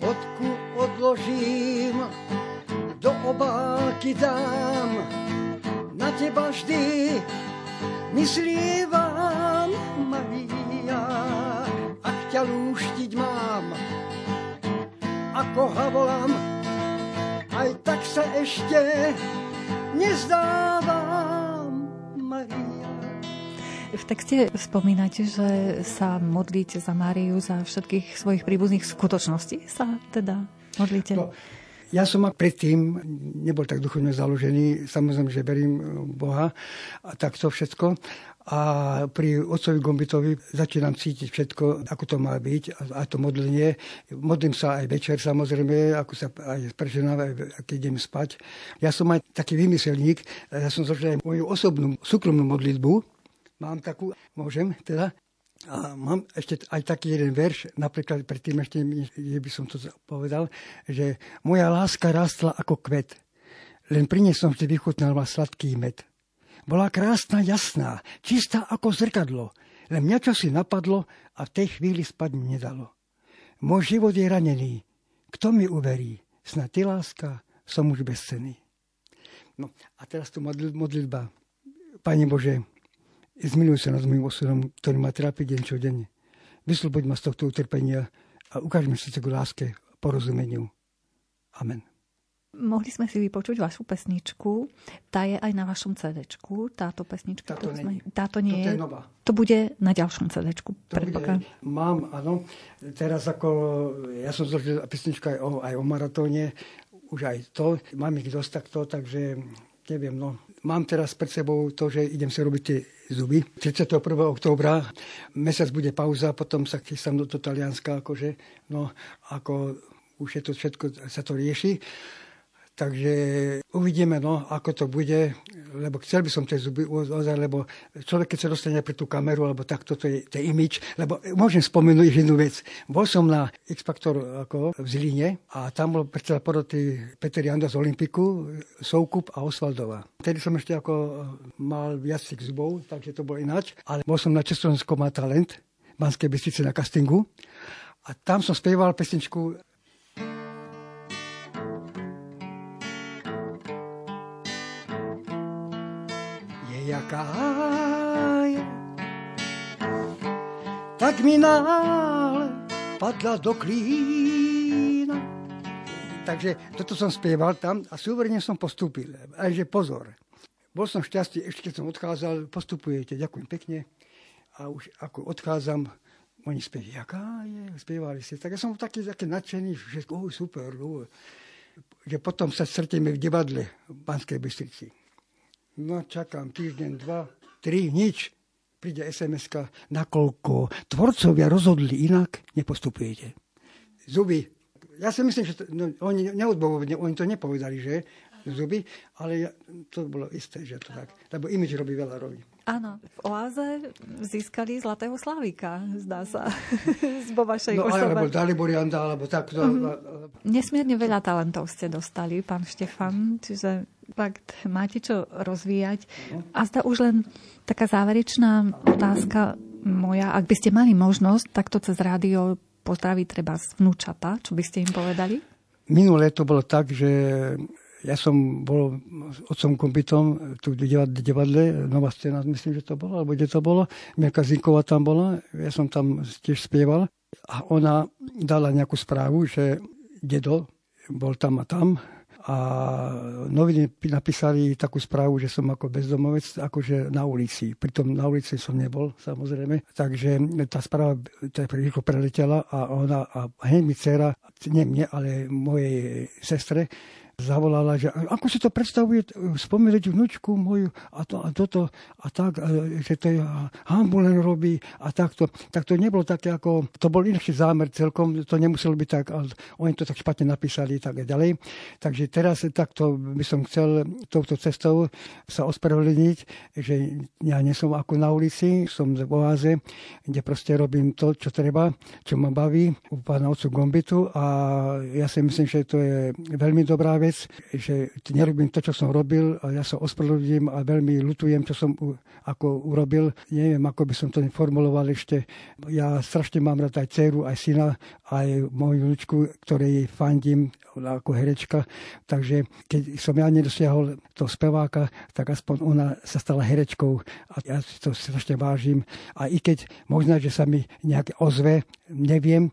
Fotku odložím, do obálky dám, teba vždy myslívam, Maria, ak ťa lúštiť mám, ako ha volám, aj tak sa ešte nezdávam, Maria. V texte spomínate, že sa modlíte za Máriu, za všetkých svojich príbuzných skutočností sa teda modlíte? No, ja som predtým nebol tak duchovne založený, samozrejme, že verím Boha a takto všetko. A pri otcovi Gombitovi začínam cítiť všetko, ako to má byť, a to modlenie. Modlím sa aj večer, samozrejme, ako sa aj preženám, keď idem spať. Ja som aj taký vymyselník, ja som zložil aj moju osobnú, súkromnú modlitbu. Mám takú, môžem teda, a mám ešte aj taký jeden verš, napríklad predtým ešte, by som to povedal, že moja láska rastla ako kvet, len pri nej som vždy vychutnal sladký med. Bola krásna, jasná, čistá ako zrkadlo, len mňa čo si napadlo a v tej chvíli spať mi nedalo. Môj život je ranený, kto mi uverí, snad ty láska, som už bezcený. No a teraz tu modlitba. Pane Bože, zmiluj sa nad môjim osudom, ktorý ma trápi deň čo deň. vysloboď ma z tohto utrpenia a ukáž mi srdce k láske, porozumeniu. Amen. Mohli sme si vypočuť vašu pesničku. Tá je aj na vašom cd táto pesnička. Táto, sme... táto nie je. nová. To bude na ďalšom cd predpokladám. Mám, áno. Teraz ako, ja som zložil pesničku aj o, aj o maratóne, už aj to, mám ich dosť takto, takže neviem, no. Mám teraz pred sebou to, že idem si robiť tie zuby. 31. októbra, mesiac bude pauza, potom sa chystám do Talianska, akože, no, ako už je to všetko, sa to rieši. Takže uvidíme, no, ako to bude, lebo chcel by som tie zuby ozaj, lebo človek, keď sa dostane pre tú kameru, alebo takto, to je, to imič, lebo môžem spomenúť jednu vec. Bol som na X-Factor ako v Zlíne a tam bol predseda poroty Peter Janda z Olympiku, Soukup a Osvaldová. Vtedy som ešte ako mal viac tých zubov, takže to bolo ináč, ale bol som na Československu talent, Banskej Bystrici na castingu a tam som spieval pesničku jaká je. Tak mi náhle padla do klína. Takže toto som spieval tam a súverne som postúpil. A že pozor, bol som šťastný, ešte keď som odchádzal, postupujete, ďakujem pekne. A už ako odchádzam, oni spievajú, jaká je, spievali si. Tak ja som taký, taký nadšený, že oh, super, že potom sa stretneme v divadle v Banskej Bystrici. No čakám týždeň, dva, tri, nič. Príde sms nakoľko tvorcovia rozhodli inak, nepostupujete. Zuby. Ja si myslím, že to, no, oni neodbovovne, oni to nepovedali, že zuby, ale ja, to bolo isté, že to tak. Lebo imič robí veľa robí. Áno, v Oáze získali Zlatého Slavíka, zdá sa, vo vašej no, osobe. alebo Dalibor Janda, alebo tak. Mm-hmm. Nesmierne veľa talentov ste dostali, pán Štefan, čiže fakt máte čo rozvíjať. A zda už len taká záverečná otázka moja, ak by ste mali možnosť takto cez rádio pozdraviť treba z vnúčata, čo by ste im povedali? Minulé to bolo tak, že ja som bol s otcom kompitom tu divadle, Nová scéna, myslím, že to bolo, alebo kde to bolo. Mirka Zinková tam bola, ja som tam tiež spieval. A ona dala nejakú správu, že dedo bol tam a tam. A noviny napísali takú správu, že som ako bezdomovec, akože na ulici. Pritom na ulici som nebol, samozrejme. Takže tá správa to rýchlo preletela a ona, a hneď mi dcera, nie mne, ale mojej sestre, zavolala, že ako si to predstavuje spomínať vnúčku moju a, to, a toto a tak, a, že to je hambu robí a takto. Tak to nebolo také ako, to bol inší zámer celkom, to nemuselo byť tak, ale oni to tak špatne napísali tak ďalej. Takže teraz takto by som chcel touto cestou sa ospravedlniť, že ja nie som ako na ulici, som v oáze, kde proste robím to, čo treba, čo ma baví u pána otcu Gombitu a ja si myslím, že to je veľmi dobrá vec, že nerobím to, čo som robil a ja sa ospravedlím a veľmi lutujem, čo som ako urobil. Neviem, ako by som to formuloval ešte. Ja strašne mám rád aj dceru, aj syna, aj moju ľučku, ktorej fandím ako herečka. Takže keď som ja nedosiahol toho speváka, tak aspoň ona sa stala herečkou a ja si to strašne vážim. A i keď možno, že sa mi nejaké ozve, neviem,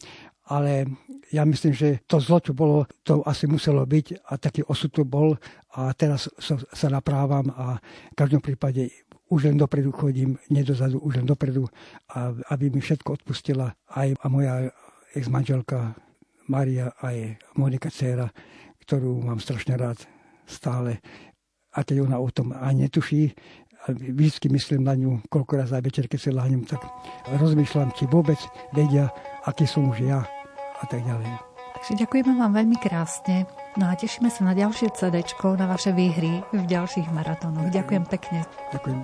ale ja myslím, že to zlo, čo bolo, to asi muselo byť a taký osud tu bol a teraz sa naprávam a v každom prípade už len dopredu chodím, nedozadu, už len dopredu, a aby mi všetko odpustila aj moja ex-manželka Maria aj Monika Cera, ktorú mám strašne rád stále. A keď ona o tom ani netuší, vždy myslím na ňu, koľko raz aj večer, keď sa láhnem, tak rozmýšľam, či vôbec vedia, aký som už ja a tak ďalej. Takže ďakujeme vám veľmi krásne. No a tešíme sa na ďalšie CD, na vaše výhry v ďalších maratónoch. Ďakujem pekne. Ďakujem.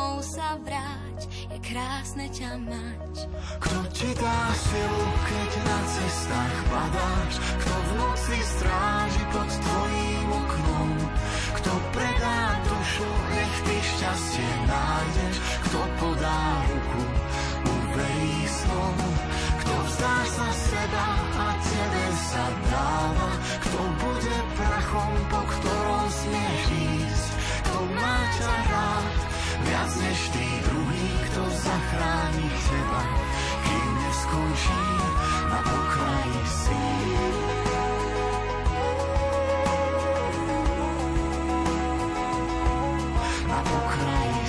Domov sa vráť, je krásne ťa mať. Kto ti dá silu, keď na cestách padáš? Kto v noci stráži pod tvojím oknom? Kto predá dušu, nech ty šťastie nájdeš? Kto podá ruku, uverí snom? Kto vzdá sa seba a tebe sa dáva? Kto bude prachom, po ktorom smieš ísť? Kto má ťa rád, viac než tí druhý, kto zachráni teba, kým neskončí na pokraji síl. Na pokraji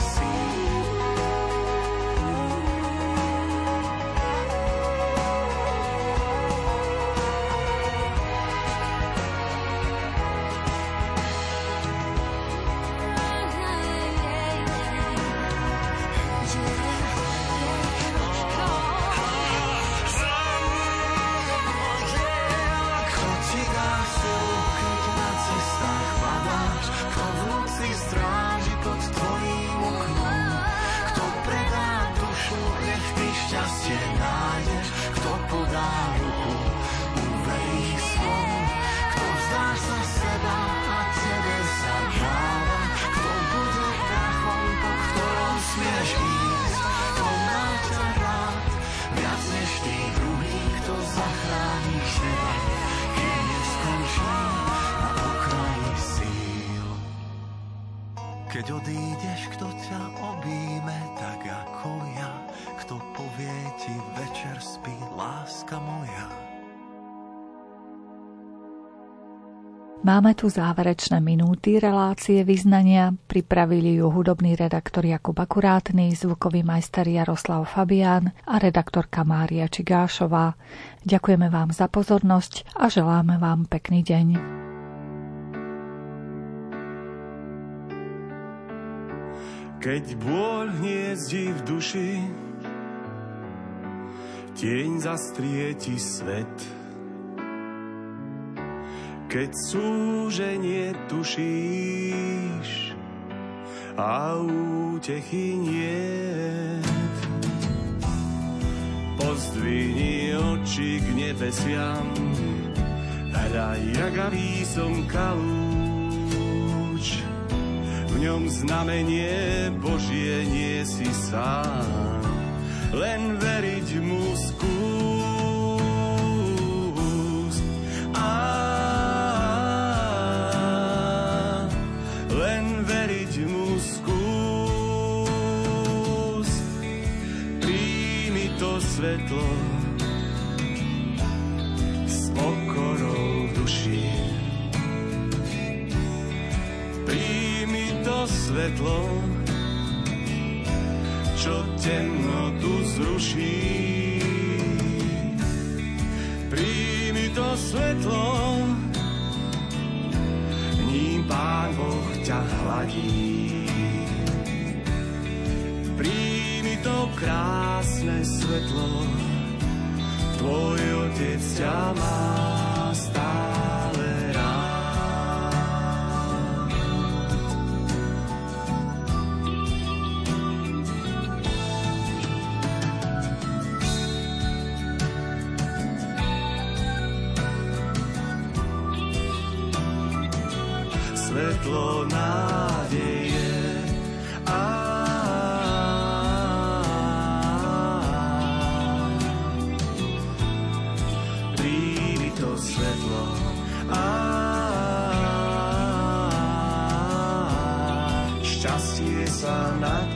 Máme tu záverečné minúty relácie vyznania. Pripravili ju hudobný redaktor Jakub Akurátny, zvukový majster Jaroslav Fabián a redaktorka Mária Čigášová. Ďakujeme vám za pozornosť a želáme vám pekný deň. Keď bôľ hniezdi v duši, tieň zastrieti svet. Keď súženie tušíš a útechy niet. Pozdvihni oči k nebesiam, hraj, ragavý som kalúč ňom znamenie Božie nie si sám, len veriť mu skús. Príjmi to svetlo, svetlo, čo temnotu zruší. Príjmi to svetlo, ním Pán Boh ťa hladí. To krásne svetlo, tvoj otec ťa má stále. svetlo nádeje.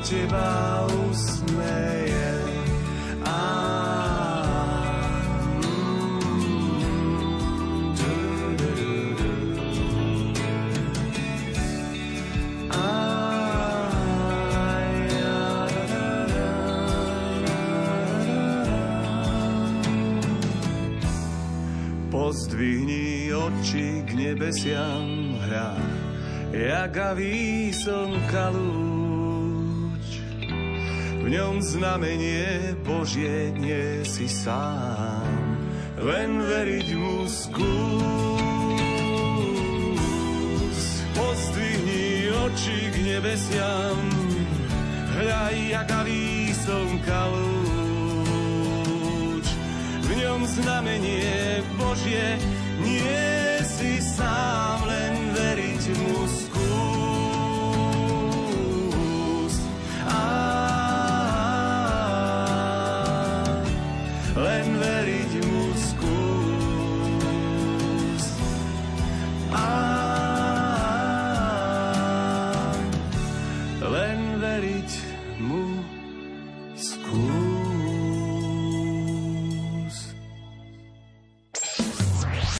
Teba usmeje. Pozdvihni oči k nebesiam hra, jakavý slnka lúč. V ňom znamenie Božie nie si sám, len veriť mu skús. Pozdvihni oči k nebesiam, hľa, jakavý slnka lúč. V ňom znamenie Božie